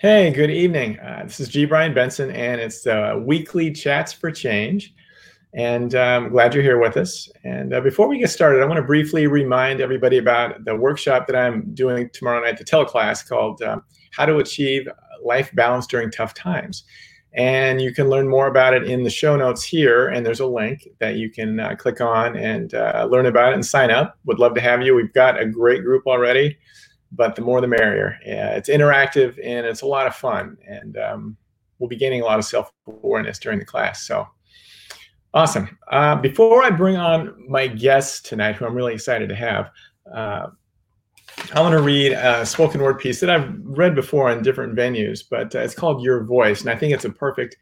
Hey, good evening. Uh, this is G. Brian Benson, and it's uh, weekly chats for change. And I'm um, glad you're here with us. And uh, before we get started, I want to briefly remind everybody about the workshop that I'm doing tomorrow night, the teleclass called um, How to Achieve Life Balance During Tough Times. And you can learn more about it in the show notes here. And there's a link that you can uh, click on and uh, learn about it and sign up. Would love to have you. We've got a great group already, but the more the merrier. Yeah, it's interactive and it's a lot of fun. And um, we'll be gaining a lot of self awareness during the class. So Awesome. Uh, before I bring on my guest tonight, who I'm really excited to have, uh, I want to read a spoken word piece that I've read before in different venues, but uh, it's called Your Voice. And I think it's a perfect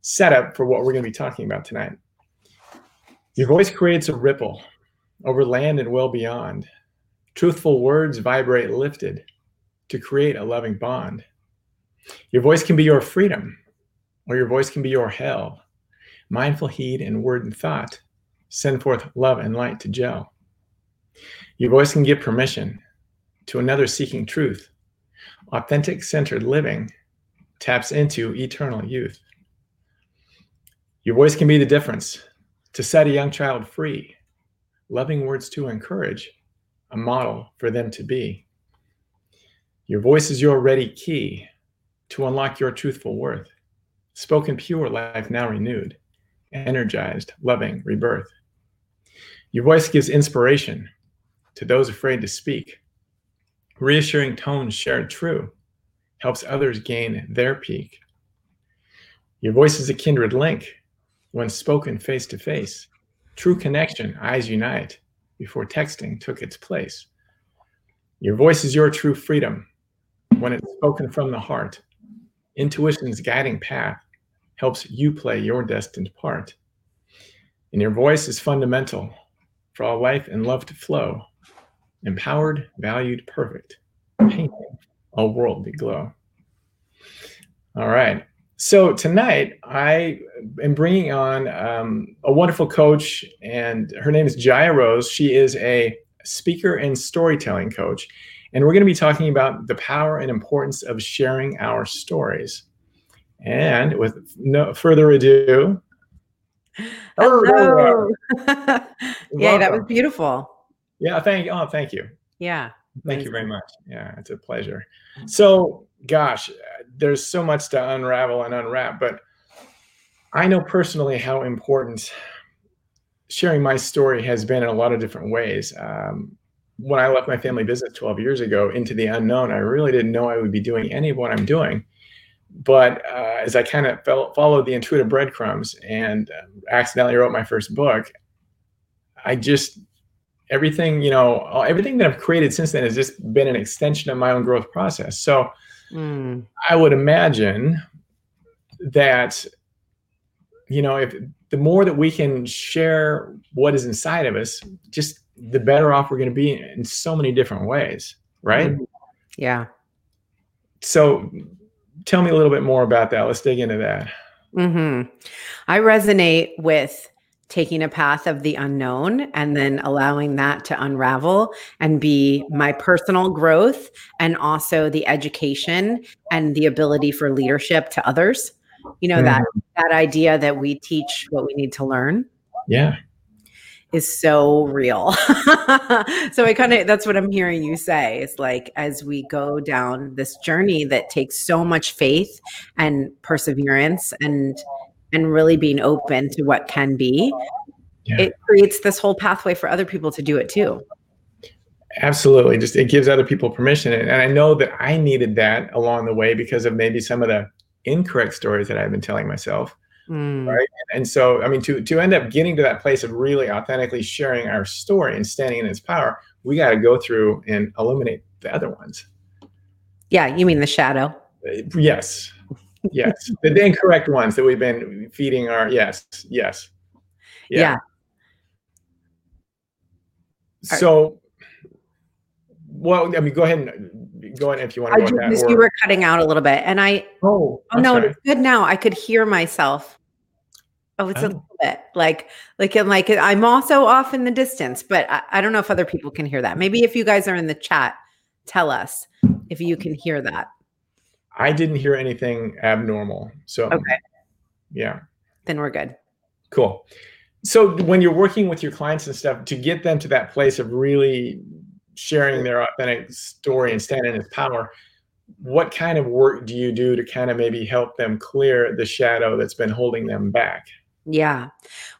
setup for what we're going to be talking about tonight. Your voice creates a ripple over land and well beyond. Truthful words vibrate lifted to create a loving bond. Your voice can be your freedom, or your voice can be your hell mindful heed and word and thought send forth love and light to gel. Your voice can give permission to another seeking truth. Authentic centered living taps into eternal youth. Your voice can be the difference to set a young child free, loving words to encourage, a model for them to be. Your voice is your ready key to unlock your truthful worth, spoken pure life now renewed energized, loving rebirth. Your voice gives inspiration to those afraid to speak. Reassuring tones shared true helps others gain their peak. Your voice is a kindred link when spoken face to face. True connection, eyes unite before texting took its place. Your voice is your true freedom when it's spoken from the heart. Intuition's guiding path helps you play your destined part. And your voice is fundamental for all life and love to flow. Empowered, valued, perfect, painting a worldly glow. All right. So tonight I am bringing on um, a wonderful coach, and her name is Jaya Rose. She is a speaker and storytelling coach, and we're going to be talking about the power and importance of sharing our stories. And with no further ado, hello. yeah, that was beautiful. Yeah, thank you. Oh, thank you. Yeah. Thank amazing. you very much. Yeah, it's a pleasure. So, gosh, there's so much to unravel and unwrap, but I know personally how important sharing my story has been in a lot of different ways. Um, when I left my family business 12 years ago into the unknown, I really didn't know I would be doing any of what I'm doing but uh, as I kind of followed the intuitive breadcrumbs and uh, accidentally wrote my first book, I just everything you know everything that I've created since then has just been an extension of my own growth process. So mm. I would imagine that you know if the more that we can share what is inside of us, just the better off we're going to be in so many different ways, right? Mm. Yeah. So tell me a little bit more about that. Let's dig into that. Mm-hmm. I resonate with taking a path of the unknown and then allowing that to unravel and be my personal growth and also the education and the ability for leadership to others. You know, mm-hmm. that that idea that we teach what we need to learn. Yeah is so real. so I kind of that's what I'm hearing you say. It's like as we go down this journey that takes so much faith and perseverance and and really being open to what can be, yeah. it creates this whole pathway for other people to do it too. Absolutely. Just it gives other people permission. And, I know that I needed that along the way because of maybe some of the incorrect stories that I've been telling myself. Mm. Right. And so, I mean, to, to end up getting to that place of really authentically sharing our story and standing in its power, we got to go through and eliminate the other ones. Yeah. You mean the shadow? Uh, yes. Yes. the incorrect ones that we've been feeding our, yes. Yes. Yeah. yeah. So, well, I mean, go ahead and go ahead if you want to. I just, you were cutting out a little bit, and I. Oh, oh no, sorry. it's good now. I could hear myself. Oh, it's oh. a little bit like, like, and like, I'm also off in the distance, but I, I don't know if other people can hear that. Maybe if you guys are in the chat, tell us if you can hear that. I didn't hear anything abnormal. So, okay. Yeah. Then we're good. Cool. So, when you're working with your clients and stuff to get them to that place of really sharing their authentic story and standing in its power, what kind of work do you do to kind of maybe help them clear the shadow that's been holding them back? Yeah.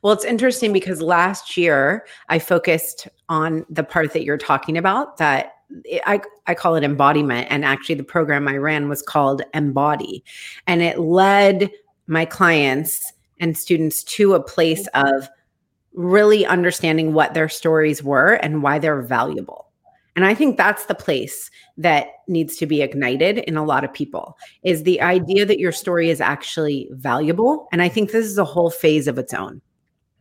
Well, it's interesting because last year I focused on the part that you're talking about that I, I call it embodiment. And actually, the program I ran was called Embody. And it led my clients and students to a place of really understanding what their stories were and why they're valuable. And I think that's the place that needs to be ignited in a lot of people is the idea that your story is actually valuable. And I think this is a whole phase of its own.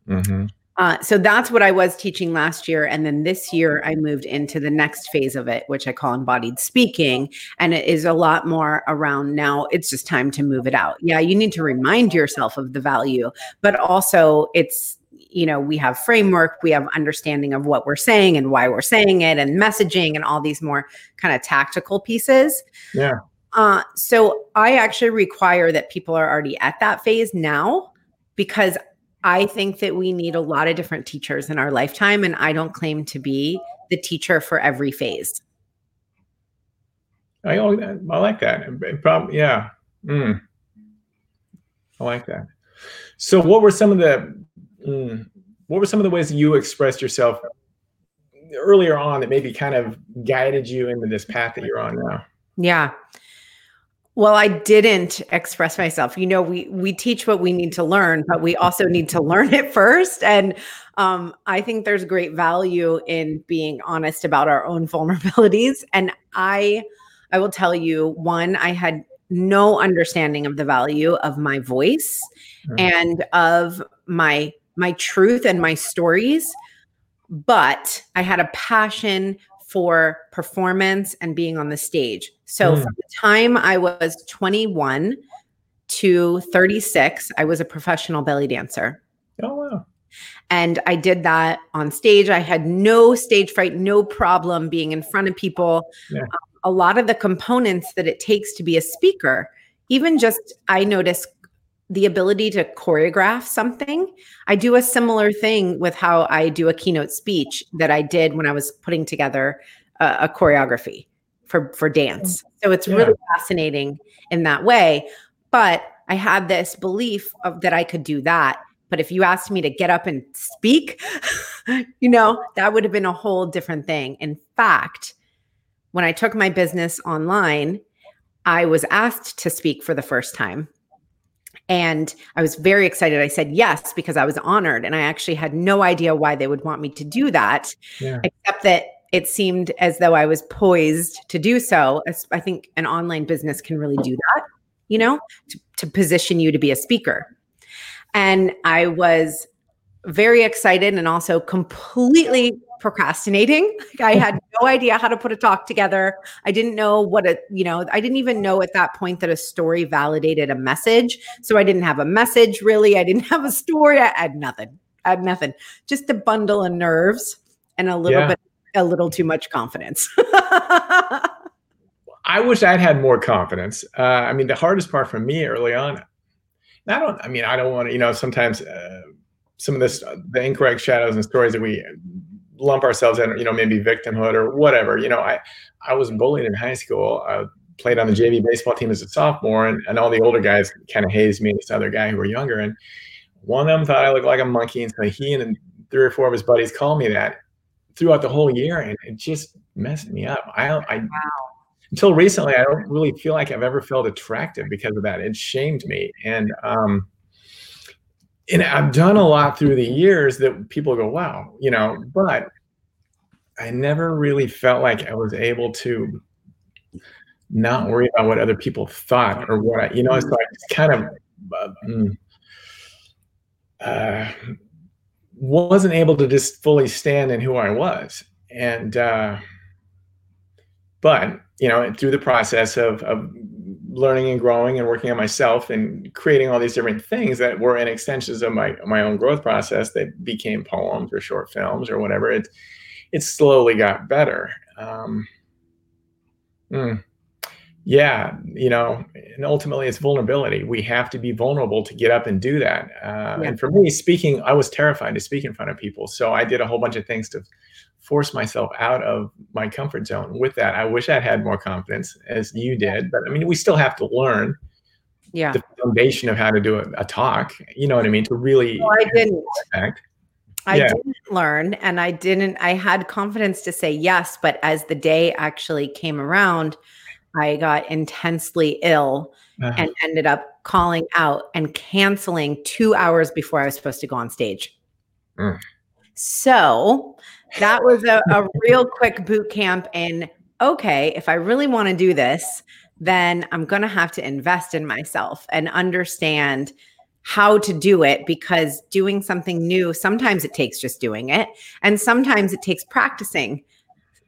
Mm-hmm. Uh, so that's what I was teaching last year. And then this year, I moved into the next phase of it, which I call embodied speaking. And it is a lot more around now, it's just time to move it out. Yeah, you need to remind yourself of the value, but also it's you know we have framework we have understanding of what we're saying and why we're saying it and messaging and all these more kind of tactical pieces yeah uh, so i actually require that people are already at that phase now because i think that we need a lot of different teachers in our lifetime and i don't claim to be the teacher for every phase i, I like that probably yeah mm. i like that so what were some of the Mm. What were some of the ways that you expressed yourself earlier on that maybe kind of guided you into this path that you're on now? Yeah. Well, I didn't express myself. You know, we we teach what we need to learn, but we also need to learn it first. And um, I think there's great value in being honest about our own vulnerabilities. And I, I will tell you, one, I had no understanding of the value of my voice mm-hmm. and of my my truth and my stories, but I had a passion for performance and being on the stage. So mm. from the time I was 21 to 36, I was a professional belly dancer. Oh wow. And I did that on stage. I had no stage fright, no problem being in front of people. Yeah. Um, a lot of the components that it takes to be a speaker, even just I notice the ability to choreograph something. I do a similar thing with how I do a keynote speech that I did when I was putting together a, a choreography for for dance. Mm. So it's yeah. really fascinating in that way. But I had this belief of that I could do that. But if you asked me to get up and speak, you know, that would have been a whole different thing. In fact, when I took my business online, I was asked to speak for the first time and I was very excited. I said yes because I was honored. And I actually had no idea why they would want me to do that, yeah. except that it seemed as though I was poised to do so. I think an online business can really do that, you know, to, to position you to be a speaker. And I was very excited and also completely procrastinating. I had no idea how to put a talk together. I didn't know what a, you know, I didn't even know at that point that a story validated a message. So I didn't have a message really. I didn't have a story. I had nothing. I had nothing. Just a bundle of nerves and a little yeah. bit, a little too much confidence. I wish I'd had more confidence. Uh, I mean, the hardest part for me early on, I don't, I mean, I don't want to, you know, sometimes uh, some of this, the incorrect shadows and stories that we lump ourselves in, you know, maybe victimhood or whatever. You know, I I was bullied in high school. I played on the JV baseball team as a sophomore, and, and all the older guys kind of hazed me and this other guy who were younger. And one of them thought I looked like a monkey, and so he and three or four of his buddies called me that throughout the whole year, and it just messed me up. I, I wow. until recently, I don't really feel like I've ever felt attractive because of that. It shamed me, and um, and I've done a lot through the years that people go, wow, you know, but I never really felt like I was able to not worry about what other people thought or what I, you know, so I just kind of uh, mm, uh, wasn't able to just fully stand in who I was. And, uh, but, you know, through the process of, of learning and growing and working on myself and creating all these different things that were in extensions of my my own growth process that became poems or short films or whatever it it slowly got better um, mm. yeah you know and ultimately it's vulnerability we have to be vulnerable to get up and do that uh, yeah. and for me speaking i was terrified to speak in front of people so i did a whole bunch of things to force myself out of my comfort zone with that i wish i had more confidence as you did but i mean we still have to learn yeah the foundation of how to do a, a talk you know what i mean to really no, i didn't I yeah. didn't learn and I didn't, I had confidence to say yes. But as the day actually came around, I got intensely ill uh-huh. and ended up calling out and canceling two hours before I was supposed to go on stage. Mm. So that was a, a real quick boot camp in okay, if I really want to do this, then I'm going to have to invest in myself and understand how to do it because doing something new, sometimes it takes just doing it, and sometimes it takes practicing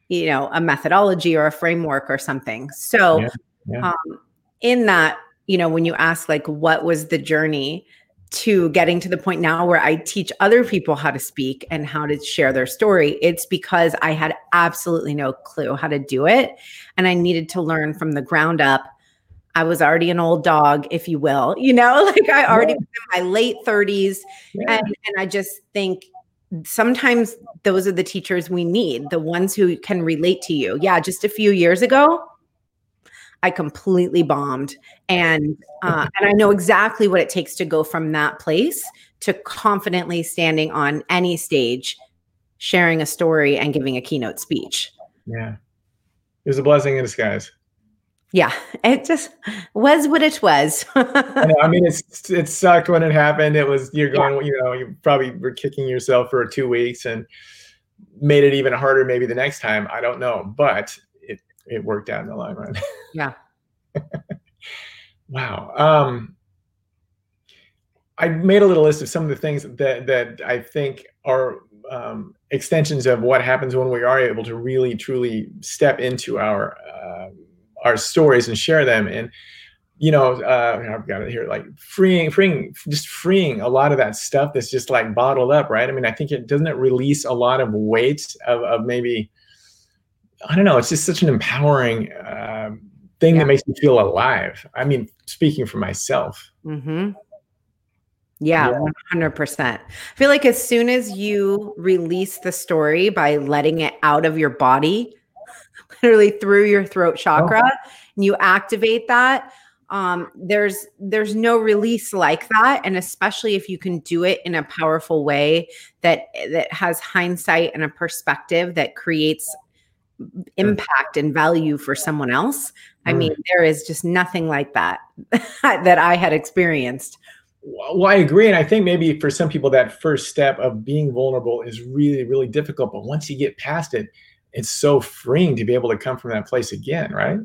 you know a methodology or a framework or something so yeah, yeah. Um, in that you know when you ask like what was the journey to getting to the point now where I teach other people how to speak and how to share their story, it's because I had absolutely no clue how to do it. And I needed to learn from the ground up. I was already an old dog, if you will, you know, like I already yeah. was in my late 30s. Yeah. And, and I just think sometimes those are the teachers we need, the ones who can relate to you. Yeah, just a few years ago, I completely bombed, and uh, and I know exactly what it takes to go from that place to confidently standing on any stage, sharing a story and giving a keynote speech. Yeah, it was a blessing in disguise yeah, it just was what it was. I, I, mean, it's it sucked when it happened. It was you're going, yeah. you know, you probably were kicking yourself for two weeks and made it even harder maybe the next time. I don't know, but it worked out in the long run. Yeah. wow. Um, I made a little list of some of the things that that I think are um, extensions of what happens when we are able to really truly step into our uh, our stories and share them and you know uh, i've got it here like freeing freeing just freeing a lot of that stuff that's just like bottled up right i mean i think it doesn't it release a lot of weight of, of maybe i don't know it's just such an empowering uh, thing yeah. that makes me feel alive i mean speaking for myself mm-hmm. Yeah, yeah, 100%. I feel like as soon as you release the story by letting it out of your body, literally through your throat chakra oh. and you activate that um, there's there's no release like that and especially if you can do it in a powerful way that that has hindsight and a perspective that creates impact and value for someone else i mm. mean there is just nothing like that that i had experienced well i agree and i think maybe for some people that first step of being vulnerable is really really difficult but once you get past it it's so freeing to be able to come from that place again, right?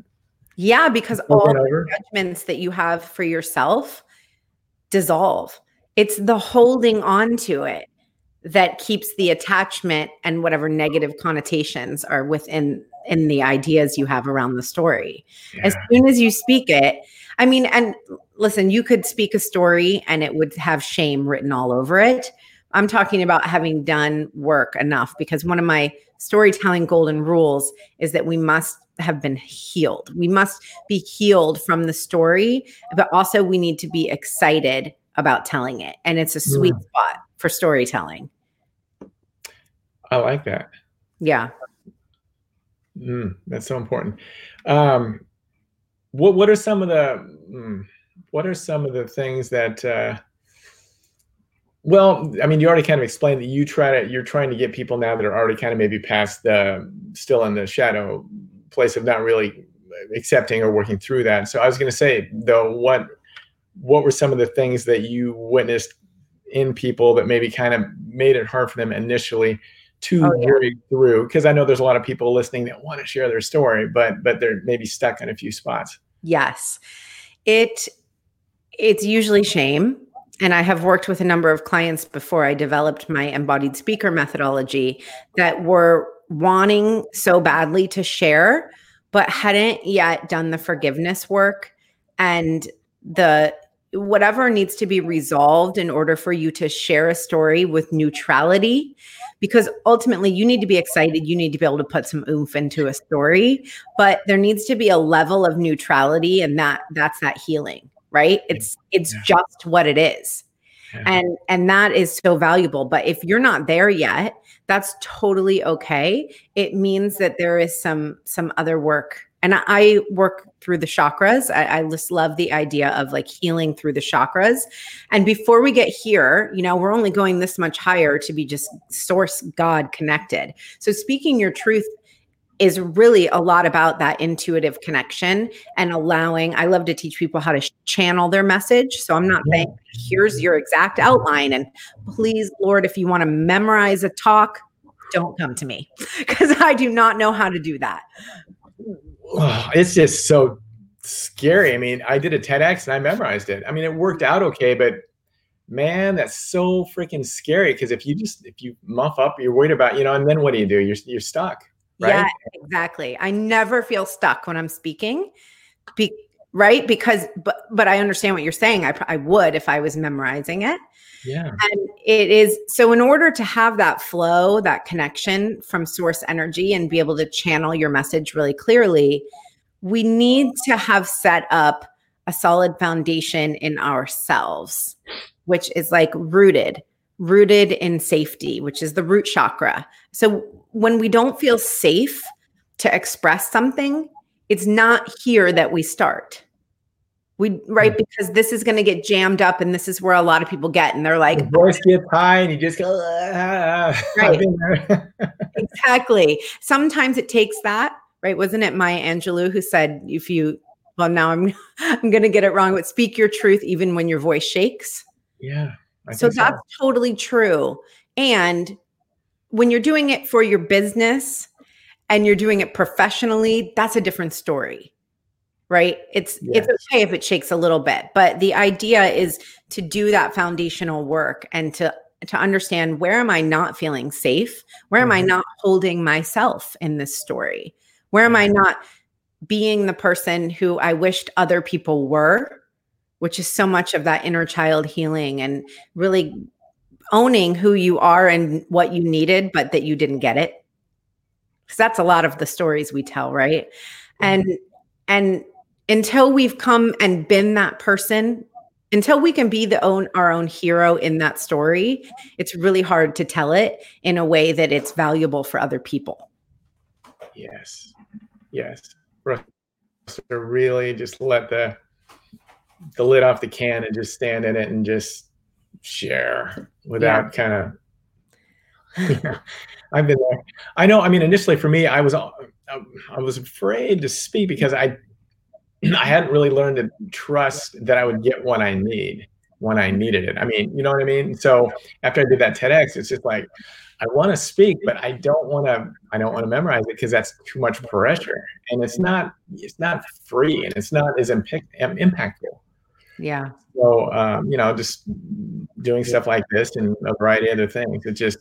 Yeah, because all the judgments that you have for yourself dissolve. It's the holding on to it that keeps the attachment and whatever negative connotations are within in the ideas you have around the story. Yeah. As soon as you speak it, I mean, and listen, you could speak a story and it would have shame written all over it. I'm talking about having done work enough because one of my storytelling golden rules is that we must have been healed. We must be healed from the story, but also we need to be excited about telling it. And it's a sweet mm. spot for storytelling. I like that. Yeah. Mm, that's so important. Um, what what are some of the mm, what are some of the things that uh, well, I mean, you already kind of explained that you try to you're trying to get people now that are already kind of maybe past the still in the shadow place of not really accepting or working through that. So I was going to say though, what what were some of the things that you witnessed in people that maybe kind of made it hard for them initially to oh, yeah. through? Because I know there's a lot of people listening that want to share their story, but but they're maybe stuck in a few spots. Yes, it it's usually shame and I have worked with a number of clients before I developed my embodied speaker methodology that were wanting so badly to share, but hadn't yet done the forgiveness work and the whatever needs to be resolved in order for you to share a story with neutrality because ultimately you need to be excited. You need to be able to put some oomph into a story, but there needs to be a level of neutrality, and that that's that healing, right? It's it's yeah. just what it is. Yeah. And and that is so valuable. But if you're not there yet, that's totally okay. It means that there is some some other work and I work through the chakras. I, I, just love the idea of like healing through the chakras. And before we get here, you know, we're only going this much higher to be just source God connected. So speaking your truth is really a lot about that intuitive connection and allowing. I love to teach people how to channel their message. So I'm not saying, here's your exact outline. And please, Lord, if you want to memorize a talk, don't come to me because I do not know how to do that oh, it's just so scary. I mean, I did a TEDx and I memorized it. I mean, it worked out okay, but man, that's so freaking scary. Because if you just if you muff up, you're worried about, you know, and then what do you do? You're you're stuck. Right? Yeah, exactly. I never feel stuck when I'm speaking. Be, right? Because but but i understand what you're saying. I, I would if i was memorizing it. Yeah. And it is so in order to have that flow that connection from source energy and be able to channel your message really clearly we need to have set up a solid foundation in ourselves which is like rooted rooted in safety which is the root chakra. So when we don't feel safe to express something it's not here that we start. We right because this is going to get jammed up, and this is where a lot of people get, and they're like, the voice gets high, and you just go, ah, right, exactly. Sometimes it takes that, right? Wasn't it Maya Angelou who said, if you, well, now I'm, I'm going to get it wrong, but speak your truth even when your voice shakes. Yeah. So that's so. totally true. And when you're doing it for your business, and you're doing it professionally, that's a different story. Right? It's yes. it's okay if it shakes a little bit, but the idea is to do that foundational work and to to understand where am I not feeling safe? Where am mm-hmm. I not holding myself in this story? Where am I not being the person who I wished other people were? Which is so much of that inner child healing and really owning who you are and what you needed, but that you didn't get it because that's a lot of the stories we tell right? And and until we've come and been that person until we can be the own our own hero in that story it's really hard to tell it in a way that it's valuable for other people. Yes. Yes. For us to really just let the the lid off the can and just stand in it and just share without yeah. kind of I've been there. I know. I mean, initially for me, I was uh, I was afraid to speak because I I hadn't really learned to trust that I would get what I need when I needed it. I mean, you know what I mean? So after I did that TEDx, it's just like I want to speak, but I don't want to. I don't want to memorize it because that's too much pressure, and it's not. It's not free, and it's not as impact, impactful. Yeah. So um, you know, just doing stuff like this and a variety of other things. It just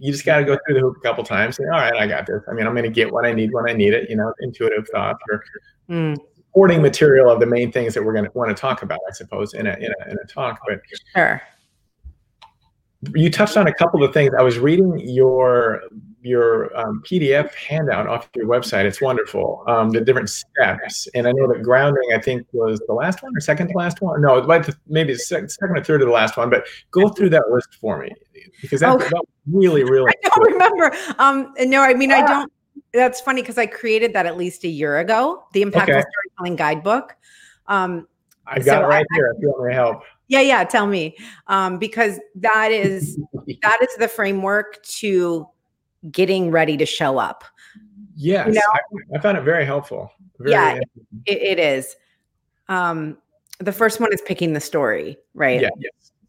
you just got to go through the hoop a couple times. And, all right, I got this. I mean, I'm going to get what I need when I need it. You know, intuitive thoughts or mm. supporting material of the main things that we're going to want to talk about, I suppose, in a in a, in a talk. But sure. You touched on a couple of things. I was reading your your um, PDF handout off your website. It's wonderful. Um, the different steps, and I know that grounding. I think was the last one or second to last one. No, maybe second or third to the last one. But go through that list for me because that, oh, that really, really. I don't cool. remember. Um, no, I mean, I don't. That's funny because I created that at least a year ago. The Impactful okay. Storytelling Guidebook. Um, I got so it right I, here. If you want to help. Yeah, yeah. Tell me, um, because that is that is the framework to getting ready to show up. Yes, you know? I, I, found it very helpful. Very yeah, it, it is. Um, the first one is picking the story, right? Yeah,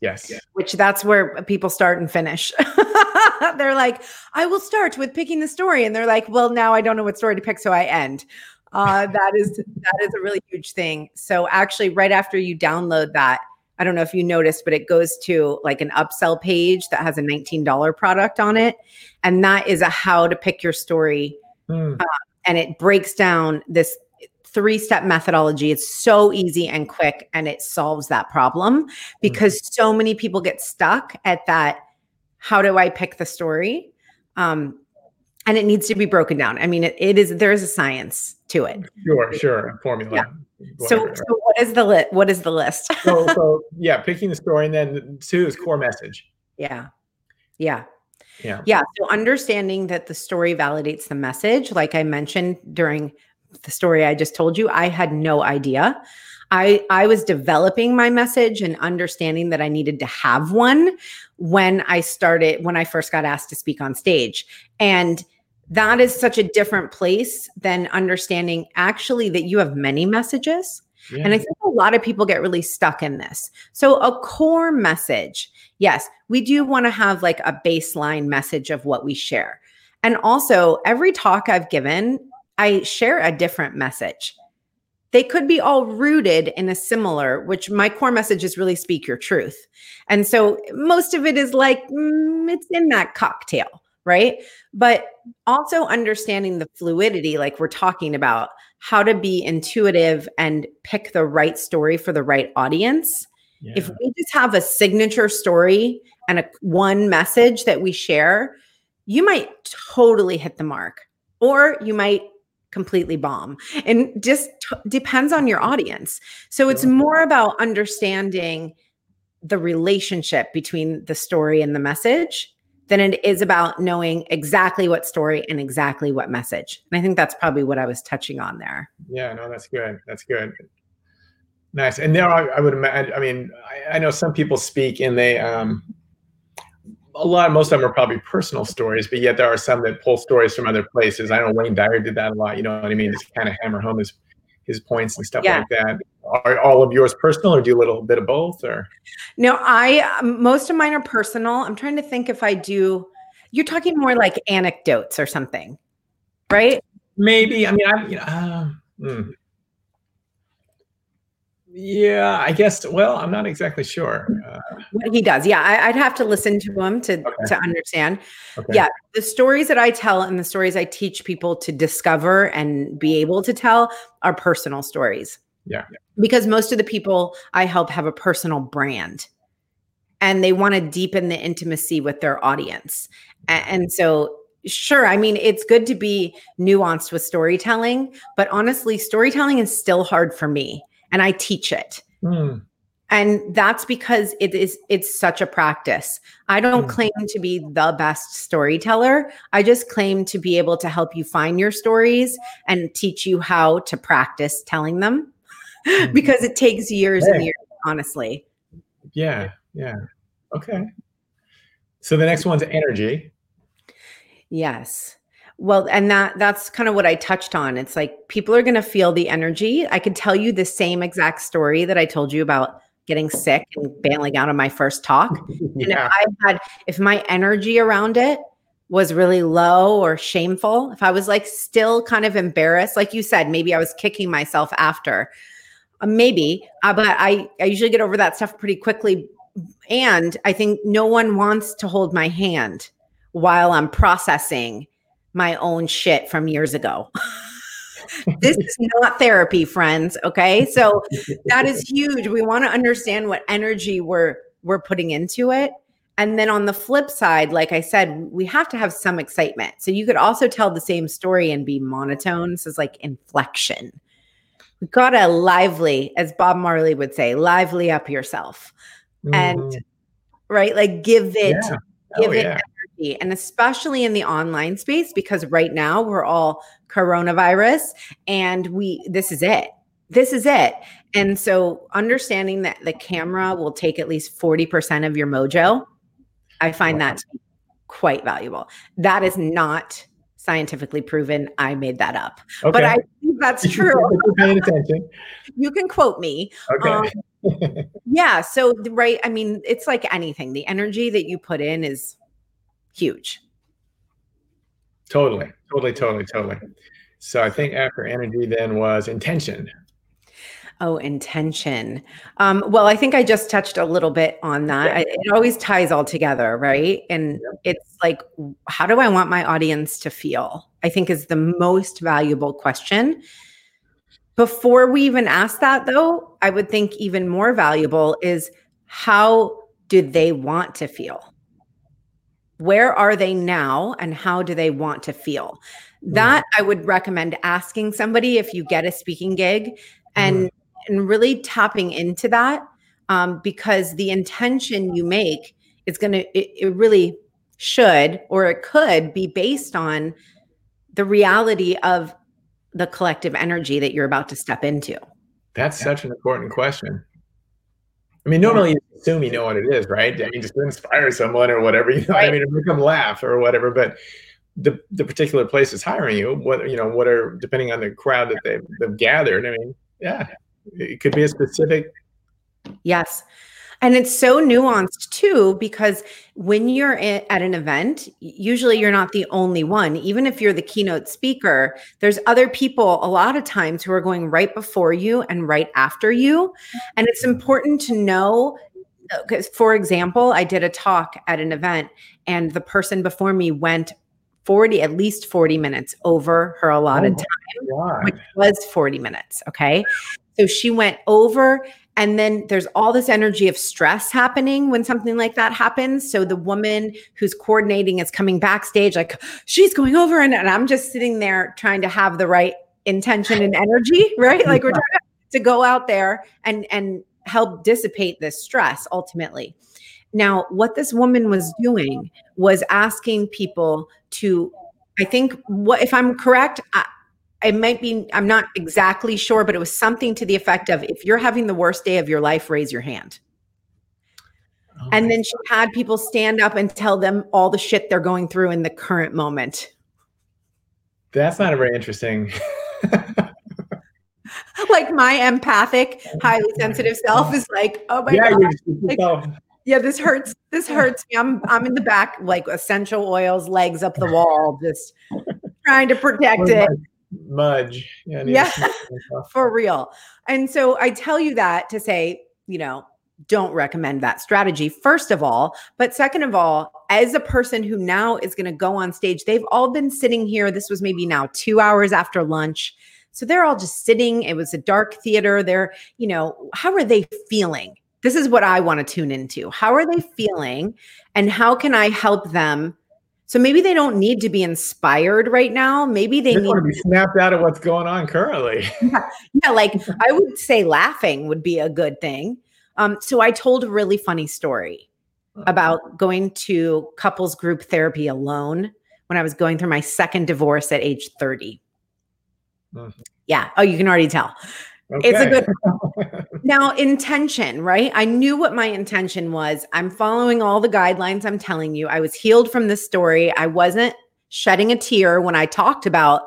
yes, yes. Which that's where people start and finish. they're like, I will start with picking the story, and they're like, well, now I don't know what story to pick, so I end. Uh, that is that is a really huge thing. So actually, right after you download that, I don't know if you noticed, but it goes to like an upsell page that has a $19 product on it. And that is a how to pick your story. Mm. Uh, and it breaks down this three step methodology. It's so easy and quick, and it solves that problem because mm. so many people get stuck at that. How do I pick the story? Um, and it needs to be broken down. I mean, it, it is there is a science to it. Sure, sure, formula. Yeah. So, so, what is the lit? What is the list? so, so, yeah, picking the story, and then two is core message. Yeah, yeah, yeah, yeah. So understanding that the story validates the message, like I mentioned during the story I just told you, I had no idea. I I was developing my message and understanding that I needed to have one when I started when I first got asked to speak on stage. And that is such a different place than understanding actually that you have many messages. Yeah. And I think a lot of people get really stuck in this. So, a core message yes, we do want to have like a baseline message of what we share. And also, every talk I've given, I share a different message. They could be all rooted in a similar, which my core message is really speak your truth. And so most of it is like, mm, it's in that cocktail right? But also understanding the fluidity, like we're talking about, how to be intuitive and pick the right story for the right audience. Yeah. If we just have a signature story and a one message that we share, you might totally hit the mark or you might completely bomb and just t- depends on your audience. So it's more about understanding the relationship between the story and the message than it is about knowing exactly what story and exactly what message. And I think that's probably what I was touching on there. Yeah, no, that's good. That's good. Nice. And there, are, I would imagine. I mean, I, I, know some people speak and they, um, a lot, most of them are probably personal stories, but yet there are some that pull stories from other places. I know Wayne Dyer did that a lot. You know what I mean? Just kind of hammer home his his points and stuff yeah. like that. Are all of yours personal, or do a little bit of both? Or no, I um, most of mine are personal. I'm trying to think if I do. You're talking more like anecdotes or something, right? Maybe. I mean, I you know. Uh, mm. Yeah, I guess. Well, I'm not exactly sure. Uh, he does. Yeah, I, would have to listen to him to okay. to understand. Okay. Yeah, the stories that I tell and the stories I teach people to discover and be able to tell are personal stories. Yeah. Because most of the people I help have a personal brand, and they want to deepen the intimacy with their audience, and, and so Sure. I mean, it's good to be nuanced with storytelling, but honestly, storytelling is still hard for me and I teach it. Mm. And that's because it is it's such a practice. I don't mm. claim to be the best storyteller. I just claim to be able to help you find your stories and teach you how to practice telling them mm. because it takes years hey. and years, honestly. Yeah, yeah. Okay. So the next one's energy. Yes. Well, and that that's kind of what I touched on. It's like people are going to feel the energy. I could tell you the same exact story that I told you about getting sick and bailing out of my first talk. yeah. And if I had if my energy around it was really low or shameful, if I was like still kind of embarrassed, like you said, maybe I was kicking myself after. Uh, maybe, uh, but I I usually get over that stuff pretty quickly and I think no one wants to hold my hand while I'm processing my own shit from years ago. this is not therapy, friends. Okay. So that is huge. We want to understand what energy we're we're putting into it. And then on the flip side, like I said, we have to have some excitement. So you could also tell the same story and be monotone. This is like inflection. We gotta lively, as Bob Marley would say, lively up yourself. Mm. And right, like give it, yeah. give oh, it yeah and especially in the online space because right now we're all coronavirus and we this is it. This is it. And so understanding that the camera will take at least 40% of your mojo i find wow. that quite valuable. That is not scientifically proven. I made that up. Okay. but i think that's true. paying attention. You can quote me. Okay. Um, yeah so right i mean it's like anything. The energy that you put in is huge. Totally, totally, totally, totally. So I think after energy then was intention. Oh, intention. Um, well, I think I just touched a little bit on that. Yeah. I, it always ties all together, right? And yeah. it's like, how do I want my audience to feel? I think is the most valuable question. Before we even ask that, though, I would think even more valuable is how do they want to feel? Where are they now and how do they want to feel? Mm. That I would recommend asking somebody if you get a speaking gig and, mm. and really tapping into that um, because the intention you make is going to, it, it really should or it could be based on the reality of the collective energy that you're about to step into. That's yeah. such an important question. I mean, normally you assume you know what it is, right? I mean, just to inspire someone or whatever, you know, right. I mean, to make them laugh or whatever. But the the particular place is hiring you, what you know, what are depending on the crowd that they've, they've gathered. I mean, yeah, it could be a specific. Yes. And it's so nuanced too, because when you're at an event, usually you're not the only one. Even if you're the keynote speaker, there's other people a lot of times who are going right before you and right after you. And it's important to know because, uh, for example, I did a talk at an event and the person before me went 40 at least 40 minutes over her allotted oh time which was 40 minutes okay so she went over and then there's all this energy of stress happening when something like that happens. So the woman who's coordinating is coming backstage, like she's going over, and, and I'm just sitting there trying to have the right intention and energy, right? Like we're trying to go out there and and help dissipate this stress ultimately. Now, what this woman was doing was asking people to, I think, what if I'm correct, I, it might be i'm not exactly sure but it was something to the effect of if you're having the worst day of your life raise your hand. Oh and then she had people stand up and tell them all the shit they're going through in the current moment. That's not a very interesting. Like my empathic highly sensitive self is like oh my yeah, god. like, yeah this hurts this hurts me. I'm i'm in the back like essential oils legs up the wall just trying to protect it Mudge. Yeah, yeah for real. And so I tell you that to say, you know, don't recommend that strategy, first of all. But second of all, as a person who now is going to go on stage, they've all been sitting here. This was maybe now two hours after lunch. So they're all just sitting. It was a dark theater. They're, you know, how are they feeling? This is what I want to tune into. How are they feeling? And how can I help them so maybe they don't need to be inspired right now. Maybe they, they need to be snapped out of what's going on currently. yeah, yeah, like I would say laughing would be a good thing. Um, so I told a really funny story about going to couples group therapy alone when I was going through my second divorce at age 30. Mm-hmm. Yeah. Oh, you can already tell. Okay. It's a good now intention, right? I knew what my intention was. I'm following all the guidelines I'm telling you. I was healed from this story. I wasn't shedding a tear when I talked about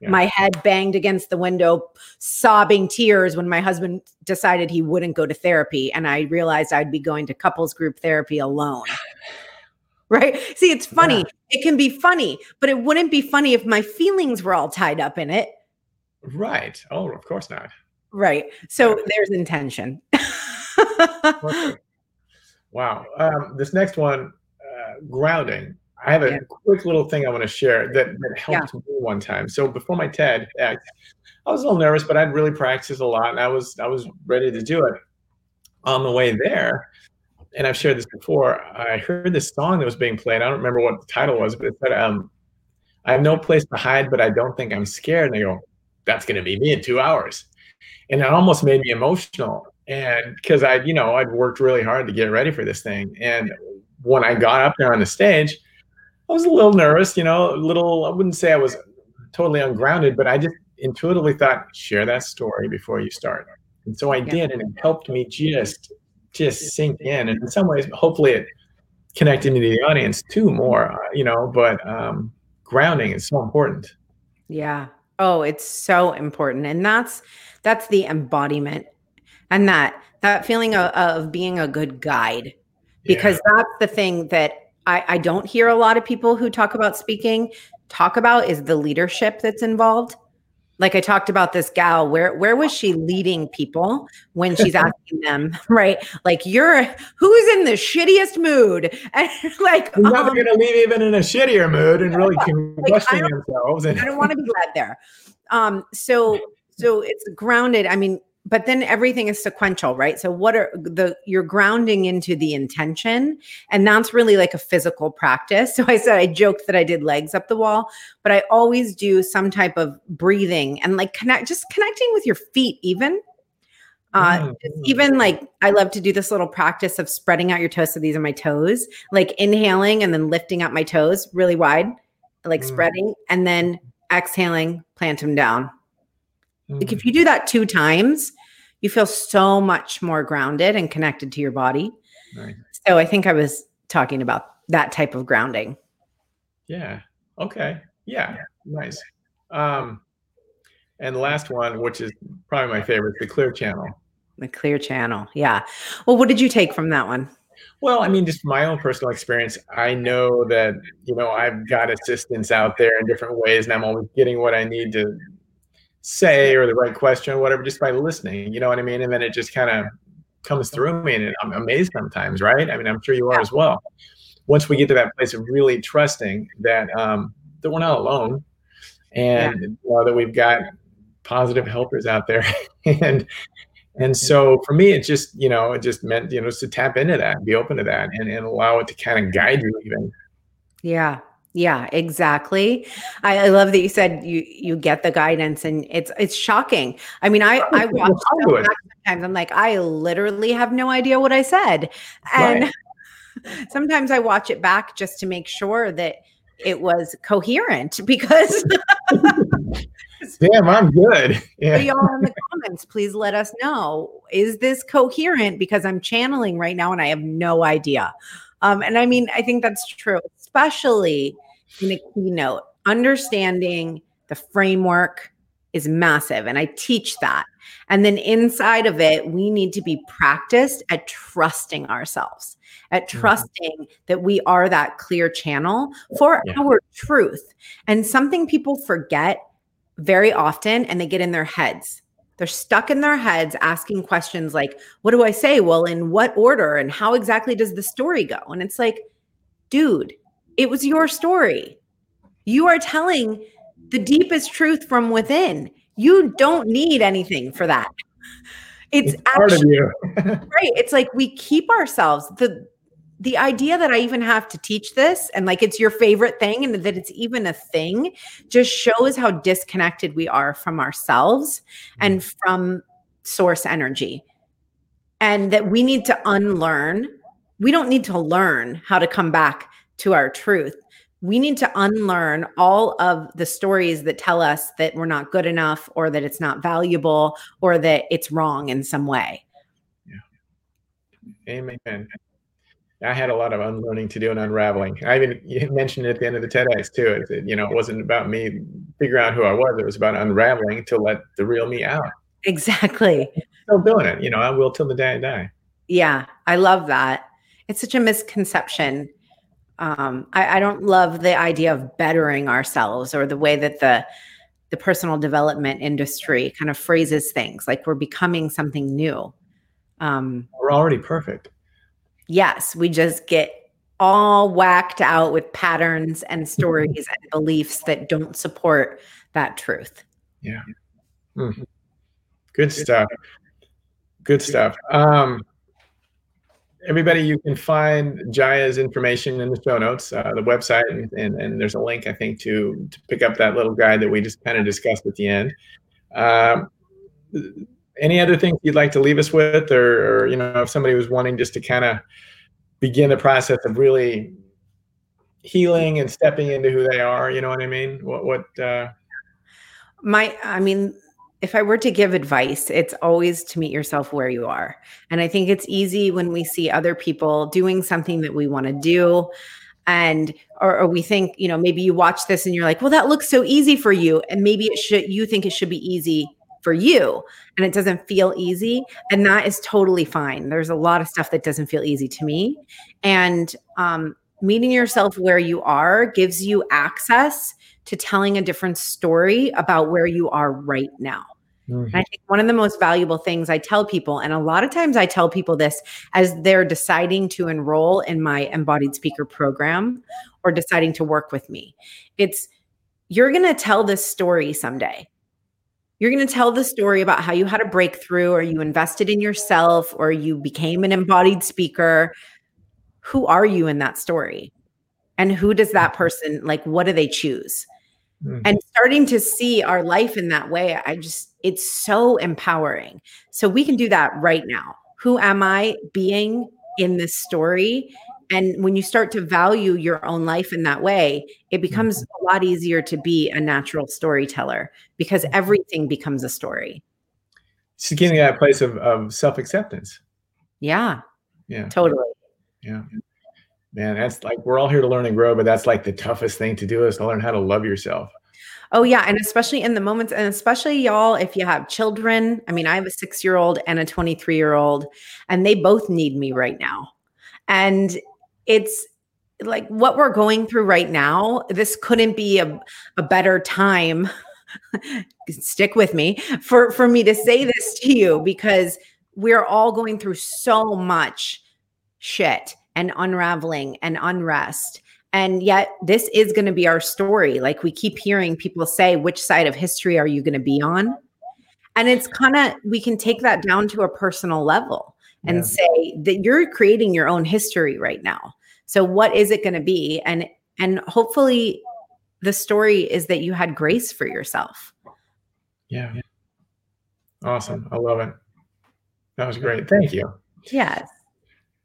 yeah. my head banged against the window, sobbing tears when my husband decided he wouldn't go to therapy. And I realized I'd be going to couples group therapy alone. right? See, it's funny. Yeah. It can be funny, but it wouldn't be funny if my feelings were all tied up in it. Right. Oh, of course not. Right. So there's intention. wow. Um, this next one, uh, grounding. I have a yeah. quick little thing I want to share that, that helped yeah. me one time. So before my TED I was a little nervous, but I'd really practiced a lot and I was I was ready to do it. On the way there, and I've shared this before, I heard this song that was being played. I don't remember what the title was, but it said, um, I have no place to hide, but I don't think I'm scared. And I go, that's going to be me in two hours and it almost made me emotional. And because i you know i'd worked really hard to get ready for this thing. And when i got up there on the stage i was a little nervous you know a little i wouldn't say i was totally ungrounded but i just intuitively thought share that story before you start. And so i yeah. did and it helped me just just sink in. And in some ways hopefully it connected me to the audience too more uh, you know but um grounding is so important. Yeah oh it's so important. And that's that's the embodiment and that that feeling of, of being a good guide. Because yeah. that's the thing that I, I don't hear a lot of people who talk about speaking. Talk about is the leadership that's involved like I talked about this gal, where where was she leading people when she's asking them, right? Like you're who's in the shittiest mood, and like you're never um, gonna leave even in a shittier mood and really like, themselves. And I don't want to be led there. Um, so so it's grounded. I mean, but then everything is sequential right? So what are the you're grounding into the intention and that's really like a physical practice. So i said i joked that i did legs up the wall but i always do some type of breathing and like connect just connecting with your feet even. Uh mm-hmm. even like i love to do this little practice of spreading out your toes. So these are my toes like inhaling and then lifting up my toes really wide like mm-hmm. spreading and then exhaling plant them down like if mm. you do that two times, you feel so much more grounded and connected to your body. Right. So I think I was talking about that type of grounding. Yeah. Okay. Yeah. Nice. Um, and the last one, which is probably my favorite, the clear channel. The clear channel. Yeah. Well, what did you take from that one? Well, I mean, just my own personal experience. I know that, you know, I've got assistance out there in different ways, and I'm always getting what I need to say or the right question or whatever just by listening you know what i mean? And then it just kind of comes through me and i'm amazed sometimes right? I mean i'm sure you are as well. Once we get to that place of really trusting that um that we're not alone and yeah. you know, that we've got positive helpers out there and and so for me it just you know it just meant you know to tap into that be open to that and, and allow it to kind of guide you even. Yeah yeah, exactly. I, I, love that you said you you get the guidance, and it's it's shocking. I mean, I I watch sometimes. I'm like, I literally have no idea what I said, and right. sometimes I watch it back just to make sure that it was coherent because. Damn, I'm good. Yeah. y'all in the comments, please let us know. Is this coherent? Because I'm channeling right now and I have no idea. Um, and I mean, I think that's true, especially in a keynote. Understanding the framework is massive, and I teach that. And then inside of it, we need to be practiced at trusting ourselves, at mm-hmm. trusting mm-hmm. that we are that clear channel for yeah. our truth. And something people forget very often, and they get in their heads they're stuck in their heads asking questions like, what do I say? Well, in what order? And how exactly does the story go? And it's like, dude, it was your story. You are telling the deepest truth from within. You don't need anything for that. It's, it's actually right. It's like we keep ourselves the the idea that I even have to teach this and like it's your favorite thing and that it's even a thing just shows how disconnected we are from ourselves and mm. from source energy. And that we need to unlearn. We don't need to learn how to come back to our truth. We need to unlearn all of the stories that tell us that we're not good enough or that it's not valuable or that it's wrong in some way. Yeah. Amen. I had a lot of unlearning to do and unraveling. I even mentioned it at the end of the TEDx too. It, you know, it wasn't about me figuring out who I was. It was about unraveling to let the real me out. Exactly. still doing it. You know, I will till the day I die. Yeah, I love that. It's such a misconception. Um, I, I don't love the idea of bettering ourselves or the way that the the personal development industry kind of phrases things like we're becoming something new. Um, we're already perfect yes, we just get all whacked out with patterns and stories and beliefs that don't support that truth. Yeah. Mm. Good stuff. Good stuff. Um, everybody, you can find Jaya's information in the show notes, uh, the website, and, and, and, there's a link, I think, to, to pick up that little guide that we just kind of discussed at the end. Um, any other things you'd like to leave us with, or, or you know, if somebody was wanting just to kind of begin the process of really healing and stepping into who they are, you know what I mean? What what? Uh... My, I mean, if I were to give advice, it's always to meet yourself where you are. And I think it's easy when we see other people doing something that we want to do and or, or, we think you know maybe you watch this and you're like well that looks so easy for you and maybe it should you think it should be easy for you and it doesn't feel easy and that is totally fine. There's a lot of stuff that doesn't feel easy to me. And um, meeting yourself where you are gives you access to telling a different story about where you are right now mm-hmm. I think one of the most valuable things I tell people, and a lot of times I tell people this as they're deciding to enroll in my embodied speaker program or deciding to work with me, it's you're going to tell this story someday You're going to tell the story about how you had a breakthrough or you invested in yourself or you became an embodied speaker. Who are you in that story? And who does that person like? What do they choose? Mm-hmm. And starting to see our life in that way, I just, it's so empowering. So we can do that right now. Who am I being in this story? And when you start to value your own life in that way, it becomes mm-hmm. a lot easier to be a natural storyteller because mm-hmm. everything becomes a story. It's getting that place of, of self acceptance. Yeah. Yeah. Totally. Yeah. Man, that's like we're all here to learn and grow, but that's like the toughest thing to do is to learn how to love yourself. Oh yeah, and especially in the moments, and especially y'all, if you have children. I mean, I have a six-year-old and a 23-year-old, and they both need me right now. And it's like what we're going through right now. This couldn't be a, a better time. stick with me for for me to say this to you because we're all going through so much shit and unraveling and unrest. And yet, this is going to be our story. Like we keep hearing people say, which side of history are you going to be on? And it's kind of, we can take that down to a personal level and yeah. say that you're creating your own history right now. So, what is it going to be? And, and hopefully, the story is that you had grace for yourself. Yeah. Awesome. I love it. That was great. Thank you. Yes.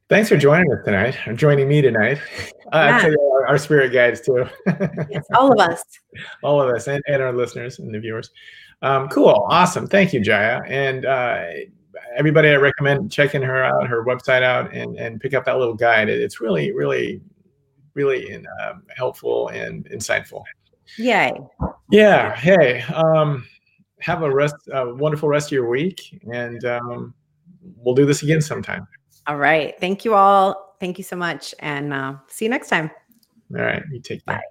Thanks for joining us tonight, or joining me tonight. Uh, yeah. our, our, spirit guides too. yes, all of us. all of us, and, and our listeners and the viewers. Um, cool, awesome. Thank you, Jaya. And uh, everybody, I recommend checking her out, her website out, and and pick up that little guide. It's really, really, really in, um, helpful and insightful. Yay! Yeah. Hey, um, have a rest, a wonderful rest of your week, and um, we'll do this again sometime. All right. Thank you all. Thank you so much. And uh, see you next time. All right. You take care. Bye.